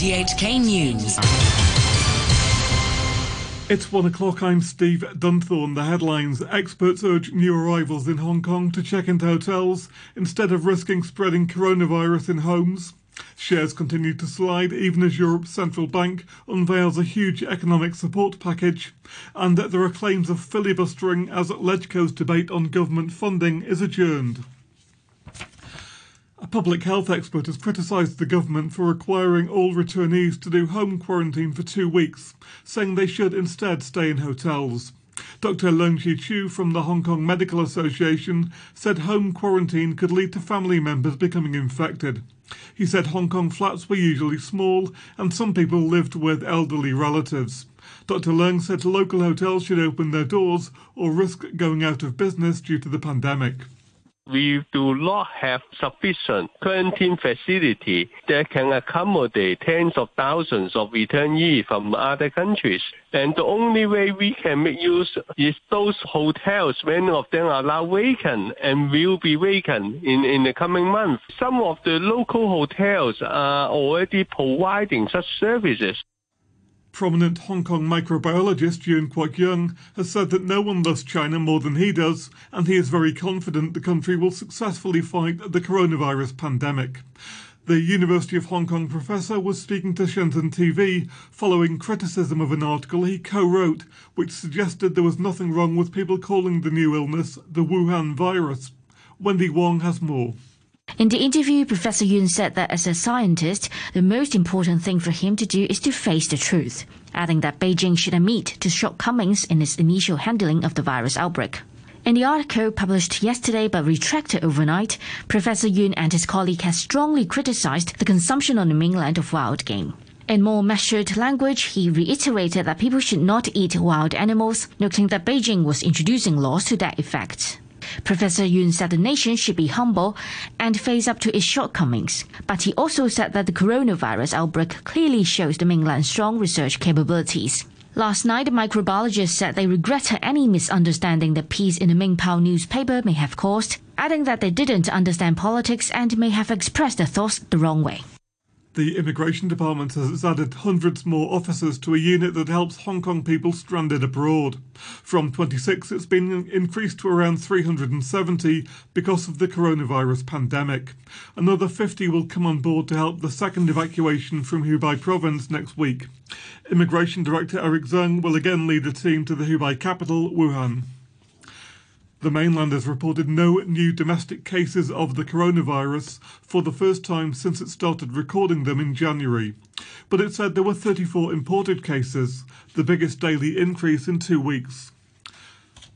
RTHK News. It's one o'clock. I'm Steve Dunthorne. The headlines Experts urge new arrivals in Hong Kong to check into hotels instead of risking spreading coronavirus in homes. Shares continue to slide even as Europe's central bank unveils a huge economic support package, and there are claims of filibustering as Legco's debate on government funding is adjourned. A public health expert has criticised the government for requiring all returnees to do home quarantine for two weeks, saying they should instead stay in hotels. Dr. Leung Chi Chiu from the Hong Kong Medical Association said home quarantine could lead to family members becoming infected. He said Hong Kong flats were usually small and some people lived with elderly relatives. Dr. Leung said local hotels should open their doors or risk going out of business due to the pandemic we do not have sufficient quarantine facility that can accommodate tens of thousands of returnees from other countries. And the only way we can make use is those hotels, many of them are now vacant and will be vacant in, in the coming months. Some of the local hotels are already providing such services. Prominent Hong Kong microbiologist Yuen Kwok Yung has said that no one loves China more than he does, and he is very confident the country will successfully fight the coronavirus pandemic. The University of Hong Kong professor was speaking to Shenzhen TV following criticism of an article he co wrote, which suggested there was nothing wrong with people calling the new illness the Wuhan virus. Wendy Wong has more. In the interview, Professor Yuen said that as a scientist, the most important thing for him to do is to face the truth, adding that Beijing should admit to shortcomings in its initial handling of the virus outbreak. In the article published yesterday but retracted overnight, Professor Yuen and his colleague have strongly criticized the consumption on the mainland of wild game. In more measured language, he reiterated that people should not eat wild animals, noting that Beijing was introducing laws to that effect. Professor Yuen said the nation should be humble and face up to its shortcomings. But he also said that the coronavirus outbreak clearly shows the mainland's strong research capabilities. Last night, the microbiologists said they regretted any misunderstanding the piece in the Mingpao newspaper may have caused, adding that they didn't understand politics and may have expressed their thoughts the wrong way. The Immigration Department has added hundreds more officers to a unit that helps Hong Kong people stranded abroad. From 26, it's been increased to around 370 because of the coronavirus pandemic. Another 50 will come on board to help the second evacuation from Hubei province next week. Immigration Director Erick Tsang will again lead a team to the Hubei capital, Wuhan. The mainland has reported no new domestic cases of the coronavirus for the first time since it started recording them in January. But it said there were 34 imported cases, the biggest daily increase in two weeks.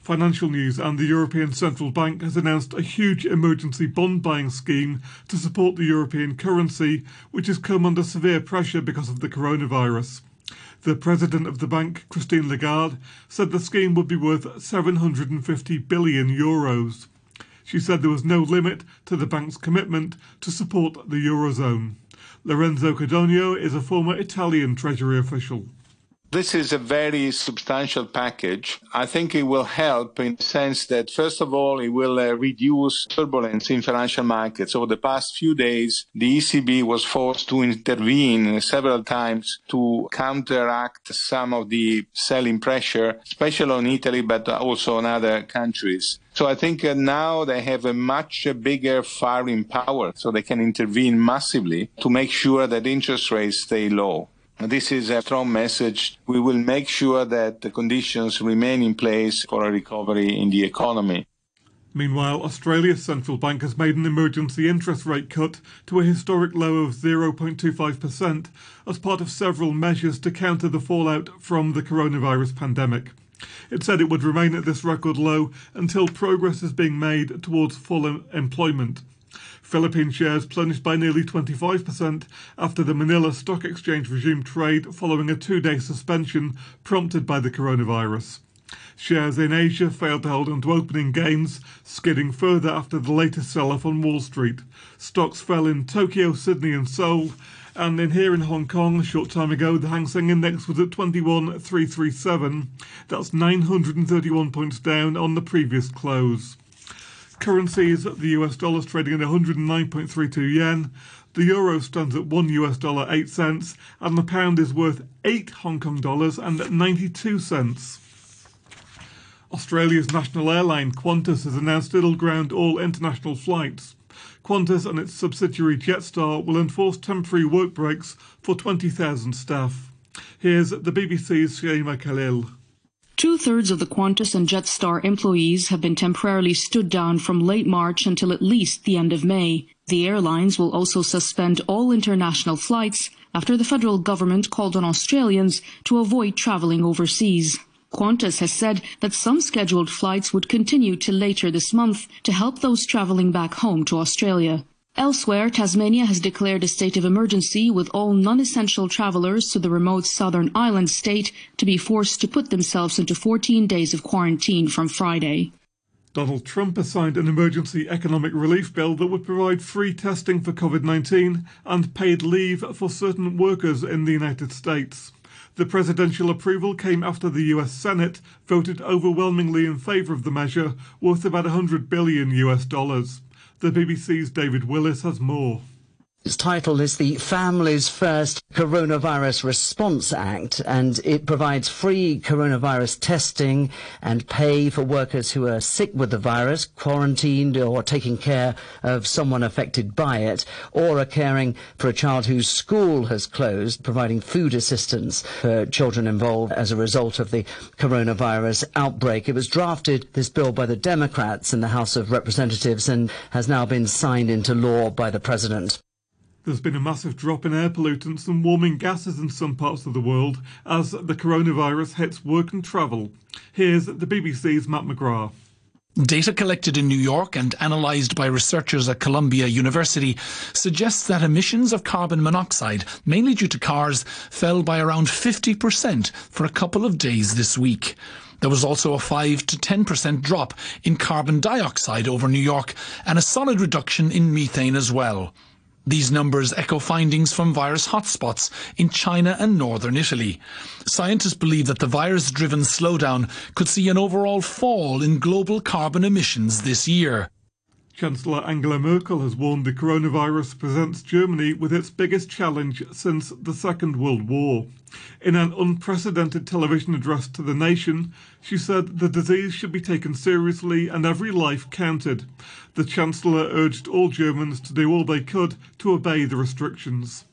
Financial news and the European Central Bank has announced a huge emergency bond buying scheme to support the European currency, which has come under severe pressure because of the coronavirus. The president of the bank, Christine Lagarde, said the scheme would be worth 750 billion euros. She said there was no limit to the bank's commitment to support the eurozone. Lorenzo Codogno is a former Italian Treasury official. This is a very substantial package. I think it will help in the sense that, first of all, it will uh, reduce turbulence in financial markets. Over the past few days, the ECB was forced to intervene several times to counteract some of the selling pressure, especially on Italy, but also on other countries. So I think uh, now they have a much bigger firing power, so they can intervene massively to make sure that interest rates stay low. This is a strong message. We will make sure that the conditions remain in place for a recovery in the economy. Meanwhile, Australia's central bank has made an emergency interest rate cut to a historic low of 0.25% as part of several measures to counter the fallout from the coronavirus pandemic. It said it would remain at this record low until progress is being made towards full employment. Philippine shares plunged by nearly 25% after the Manila Stock Exchange resumed trade following a two day suspension prompted by the coronavirus. Shares in Asia failed to hold onto opening gains, skidding further after the latest sell off on Wall Street. Stocks fell in Tokyo, Sydney, and Seoul. And in here in Hong Kong, a short time ago, the Hang Seng Index was at 21,337. That's 931 points down on the previous close. Currencies, the US dollar is trading at 109.32 yen, the euro stands at 1 US dollar 8 cents, and the pound is worth 8 Hong Kong dollars and 92 cents. Australia's national airline Qantas has announced it'll ground all international flights. Qantas and its subsidiary Jetstar will enforce temporary work breaks for 20,000 staff. Here's the BBC's Shaimaa Khalil. Two thirds of the Qantas and Jetstar employees have been temporarily stood down from late March until at least the end of May. The airlines will also suspend all international flights after the federal government called on Australians to avoid travelling overseas. Qantas has said that some scheduled flights would continue till later this month to help those travelling back home to Australia. Elsewhere, Tasmania has declared a state of emergency with all non-essential travellers to the remote southern island state to be forced to put themselves into 14 days of quarantine from Friday. Donald Trump has signed an emergency economic relief bill that would provide free testing for COVID 19 and paid leave for certain workers in the United States. The presidential approval came after the US Senate voted overwhelmingly in favor of the measure, worth about 100 billion US dollars. The BBC's David Willis has more. Its title is the Families First Coronavirus Response Act, and it provides free coronavirus testing and pay for workers who are sick with the virus, quarantined, or taking care of someone affected by it, or are caring for a child whose school has closed, providing food assistance for children involved as a result of the coronavirus outbreak. It was drafted, this bill, by the Democrats in the House of Representatives and has now been signed into law by the President. There's been a massive drop in air pollutants and warming gases in some parts of the world as the coronavirus hits work and travel. Here's the BBC's Matt McGrath. Data collected in New York and analysed by researchers at Columbia University suggests that emissions of carbon monoxide, mainly due to cars, fell by around 50% for a couple of days this week. There was also a 5 to 10% drop in carbon dioxide over New York and a solid reduction in methane as well. These numbers echo findings from virus hotspots in China and northern Italy. Scientists believe that the virus driven slowdown could see an overall fall in global carbon emissions this year. Chancellor Angela Merkel has warned the coronavirus presents Germany with its biggest challenge since the Second World War. In an unprecedented television address to the nation, she said the disease should be taken seriously and every life counted. The Chancellor urged all Germans to do all they could to obey the restrictions.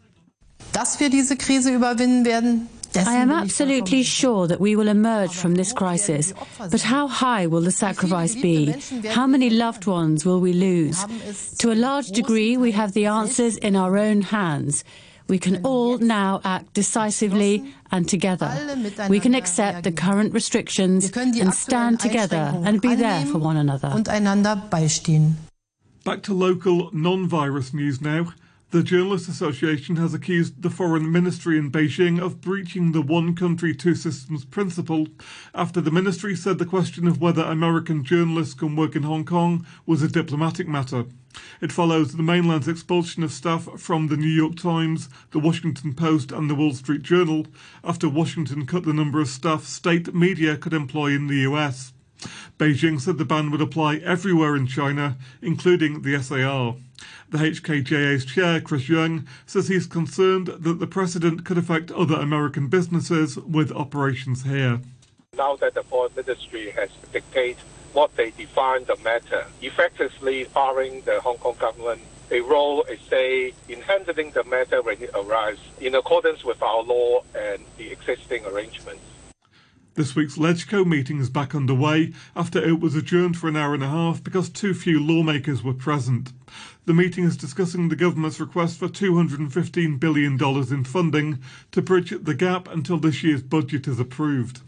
Dass wir diese Krise überwinden werden, I am absolutely sure that we will emerge from this crisis. But how high will the sacrifice be? How many loved ones will we lose? To a large degree, we have the answers in our own hands. We can all now act decisively and together. We can accept the current restrictions and stand together and be there for one another. Back to local non virus news now. The Journalists Association has accused the Foreign Ministry in Beijing of breaching the one country, two systems principle after the ministry said the question of whether American journalists can work in Hong Kong was a diplomatic matter. It follows the mainland's expulsion of staff from the New York Times, the Washington Post, and the Wall Street Journal after Washington cut the number of staff state media could employ in the US. Beijing said the ban would apply everywhere in China, including the SAR. The HKJA's chair, Chris Yeung, says he's concerned that the precedent could affect other American businesses with operations here. Now that the foreign ministry has dictated what they define the matter, effectively barring the Hong Kong government a role, a say in handling the matter when it arises in accordance with our law and the existing arrangements. This week's LegCo meeting is back underway after it was adjourned for an hour and a half because too few lawmakers were present. The meeting is discussing the government's request for $215 billion in funding to bridge the gap until this year's budget is approved.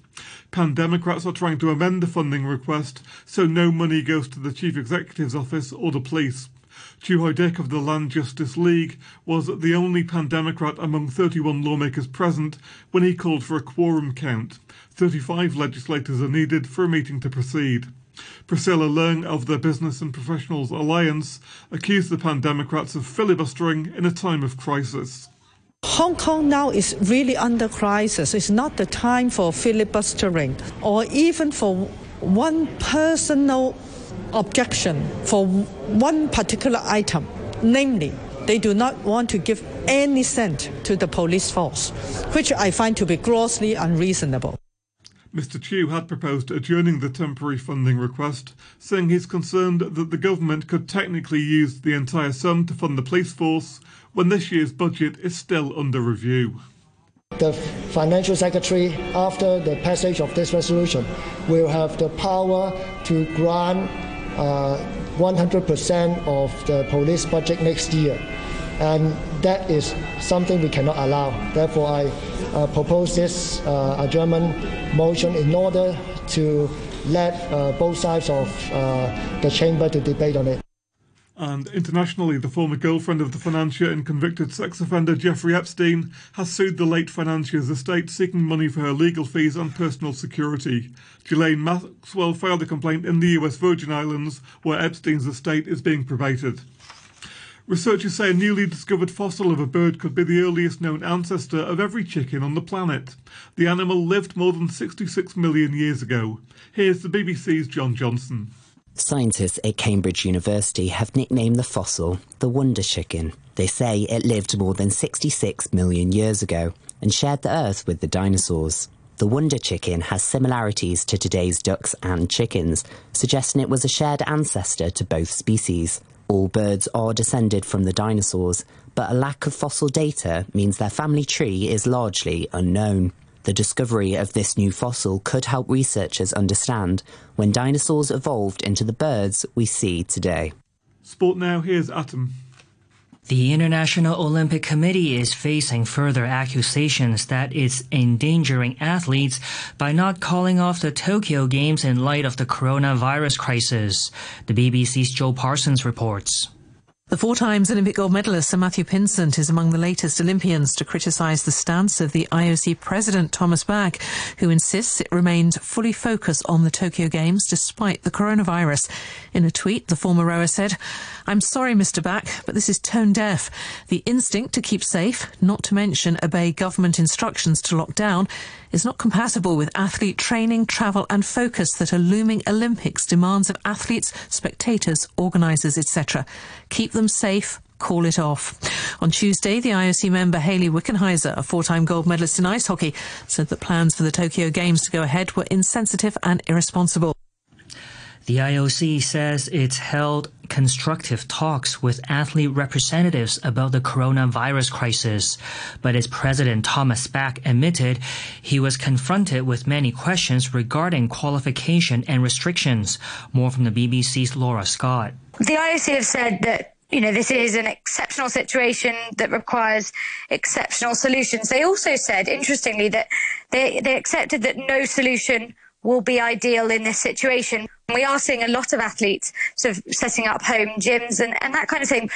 Pan Democrats are trying to amend the funding request so no money goes to the Chief Executive's office or the police. Chu Hoi-dick of the Land Justice League was the only Pan Democrat among 31 lawmakers present when he called for a quorum count. 35 legislators are needed for a meeting to proceed. Priscilla Leung of the Business and Professionals Alliance accused the Pan Democrats of filibustering in a time of crisis. Hong Kong now is really under crisis. It's not the time for filibustering or even for one personal objection for one particular item, namely, they do not want to give any cent to the police force, which I find to be grossly unreasonable. Mr. Chu had proposed adjourning the temporary funding request, saying he's concerned that the government could technically use the entire sum to fund the police force when this year's budget is still under review. The financial secretary, after the passage of this resolution, will have the power to grant 100% of the police budget next year. And that is something we cannot allow. Therefore, I uh, propose this uh, adjournment motion in order to let uh, both sides of uh, the chamber to debate on it. And internationally, the former girlfriend of the financier and convicted sex offender Jeffrey Epstein has sued the late financier's estate seeking money for her legal fees and personal security. Ghislaine Maxwell filed a complaint in the US Virgin Islands where Epstein's estate is being probated. Researchers say a newly discovered fossil of a bird could be the earliest known ancestor of every chicken on the planet. The animal lived more than 66 million years ago. Here's the BBC's John Johnson. Scientists at Cambridge University have nicknamed the fossil the Wonder Chicken. They say it lived more than 66 million years ago and shared the Earth with the dinosaurs. The Wonder Chicken has similarities to today's ducks and chickens, suggesting it was a shared ancestor to both species. All birds are descended from the dinosaurs, but a lack of fossil data means their family tree is largely unknown. The discovery of this new fossil could help researchers understand when dinosaurs evolved into the birds we see today. Sport now, here's Atom. The International Olympic Committee is facing further accusations that it's endangering athletes by not calling off the Tokyo Games in light of the coronavirus crisis. The BBC's Joe Parsons reports. The four times Olympic gold medalist Sir Matthew Pinsent is among the latest Olympians to criticise the stance of the IOC president Thomas Bach, who insists it remains fully focused on the Tokyo Games despite the coronavirus. In a tweet, the former rower said, I'm sorry, Mr. Bach, but this is tone deaf. The instinct to keep safe, not to mention obey government instructions to lock down, is not compatible with athlete training, travel and focus that a looming Olympics demands of athletes, spectators, organisers, etc. Keep them safe, call it off. On Tuesday, the IOC member Hayley Wickenheiser, a four-time gold medalist in ice hockey, said that plans for the Tokyo Games to go ahead were insensitive and irresponsible. The IOC says it's held constructive talks with athlete representatives about the coronavirus crisis, but its president Thomas Bach admitted he was confronted with many questions regarding qualification and restrictions. More from the BBC's Laura Scott. The IOC have said that you know, this is an exceptional situation that requires exceptional solutions. They also said, interestingly, that they, they accepted that no solution will be ideal in this situation. We are seeing a lot of athletes sort of setting up home gyms and, and that kind of thing.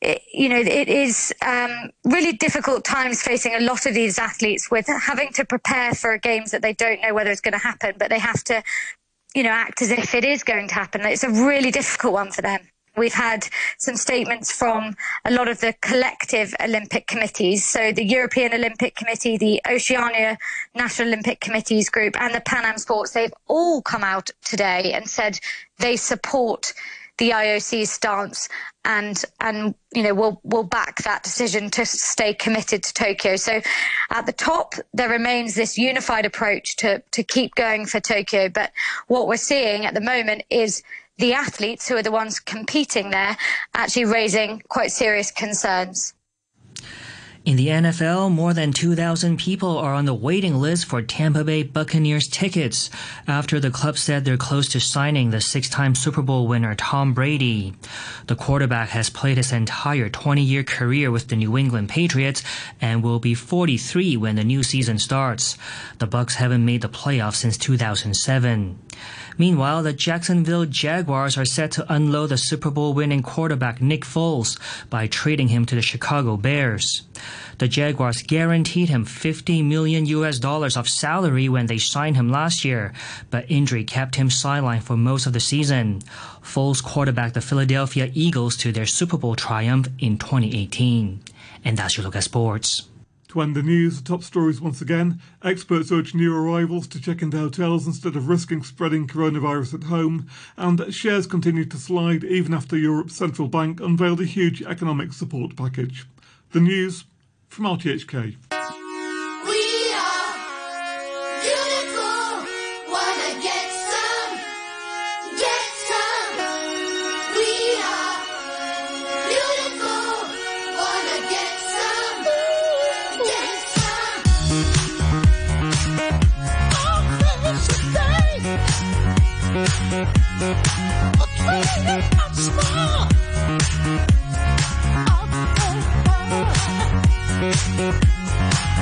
It, you know, it is um, really difficult times facing a lot of these athletes with having to prepare for games that they don't know whether it's going to happen, but they have to, you know, act as if it is going to happen. It's a really difficult one for them. We've had some statements from a lot of the collective Olympic committees. So the European Olympic Committee, the Oceania National Olympic Committees group and the Pan Am Sports, they've all come out today and said they support the IOC's stance and and you know will will back that decision to stay committed to Tokyo. So at the top there remains this unified approach to to keep going for Tokyo, but what we're seeing at the moment is the athletes who are the ones competing there actually raising quite serious concerns. In the NFL, more than 2,000 people are on the waiting list for Tampa Bay Buccaneers tickets after the club said they're close to signing the six time Super Bowl winner Tom Brady. The quarterback has played his entire 20 year career with the New England Patriots and will be 43 when the new season starts. The Bucks haven't made the playoffs since 2007. Meanwhile, the Jacksonville Jaguars are set to unload the Super Bowl winning quarterback Nick Foles by trading him to the Chicago Bears. The Jaguars guaranteed him 50 million US dollars of salary when they signed him last year, but injury kept him sidelined for most of the season. Foles quarterbacked the Philadelphia Eagles to their Super Bowl triumph in 2018. And that's your look at sports. To end the news, the top stories once again. Experts urge new arrivals to check into hotels instead of risking spreading coronavirus at home. And shares continue to slide even after Europe's central bank unveiled a huge economic support package. The news from RTHK.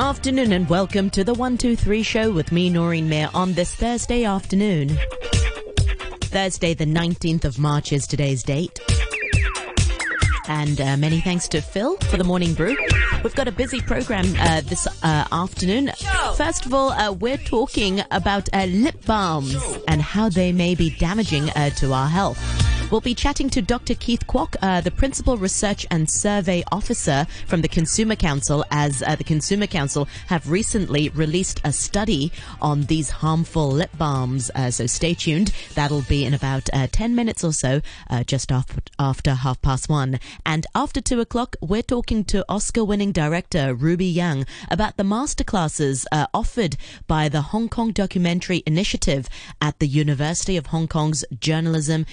Afternoon and welcome to the 123 show with me, Noreen Mayer, on this Thursday afternoon. Thursday, the 19th of March is today's date. And uh, many thanks to Phil for the morning brew. We've got a busy program uh, this uh, afternoon. First of all, uh, we're talking about uh, lip balms and how they may be damaging uh, to our health. We'll be chatting to Dr. Keith Kwok, uh, the Principal Research and Survey Officer from the Consumer Council, as uh, the Consumer Council have recently released a study on these harmful lip balms. Uh, so stay tuned. That'll be in about uh, 10 minutes or so, uh, just after, after half past one. And after two o'clock, we're talking to Oscar winning director Ruby Yang about the masterclasses uh, offered by the Hong Kong Documentary Initiative at the University of Hong Kong's Journalism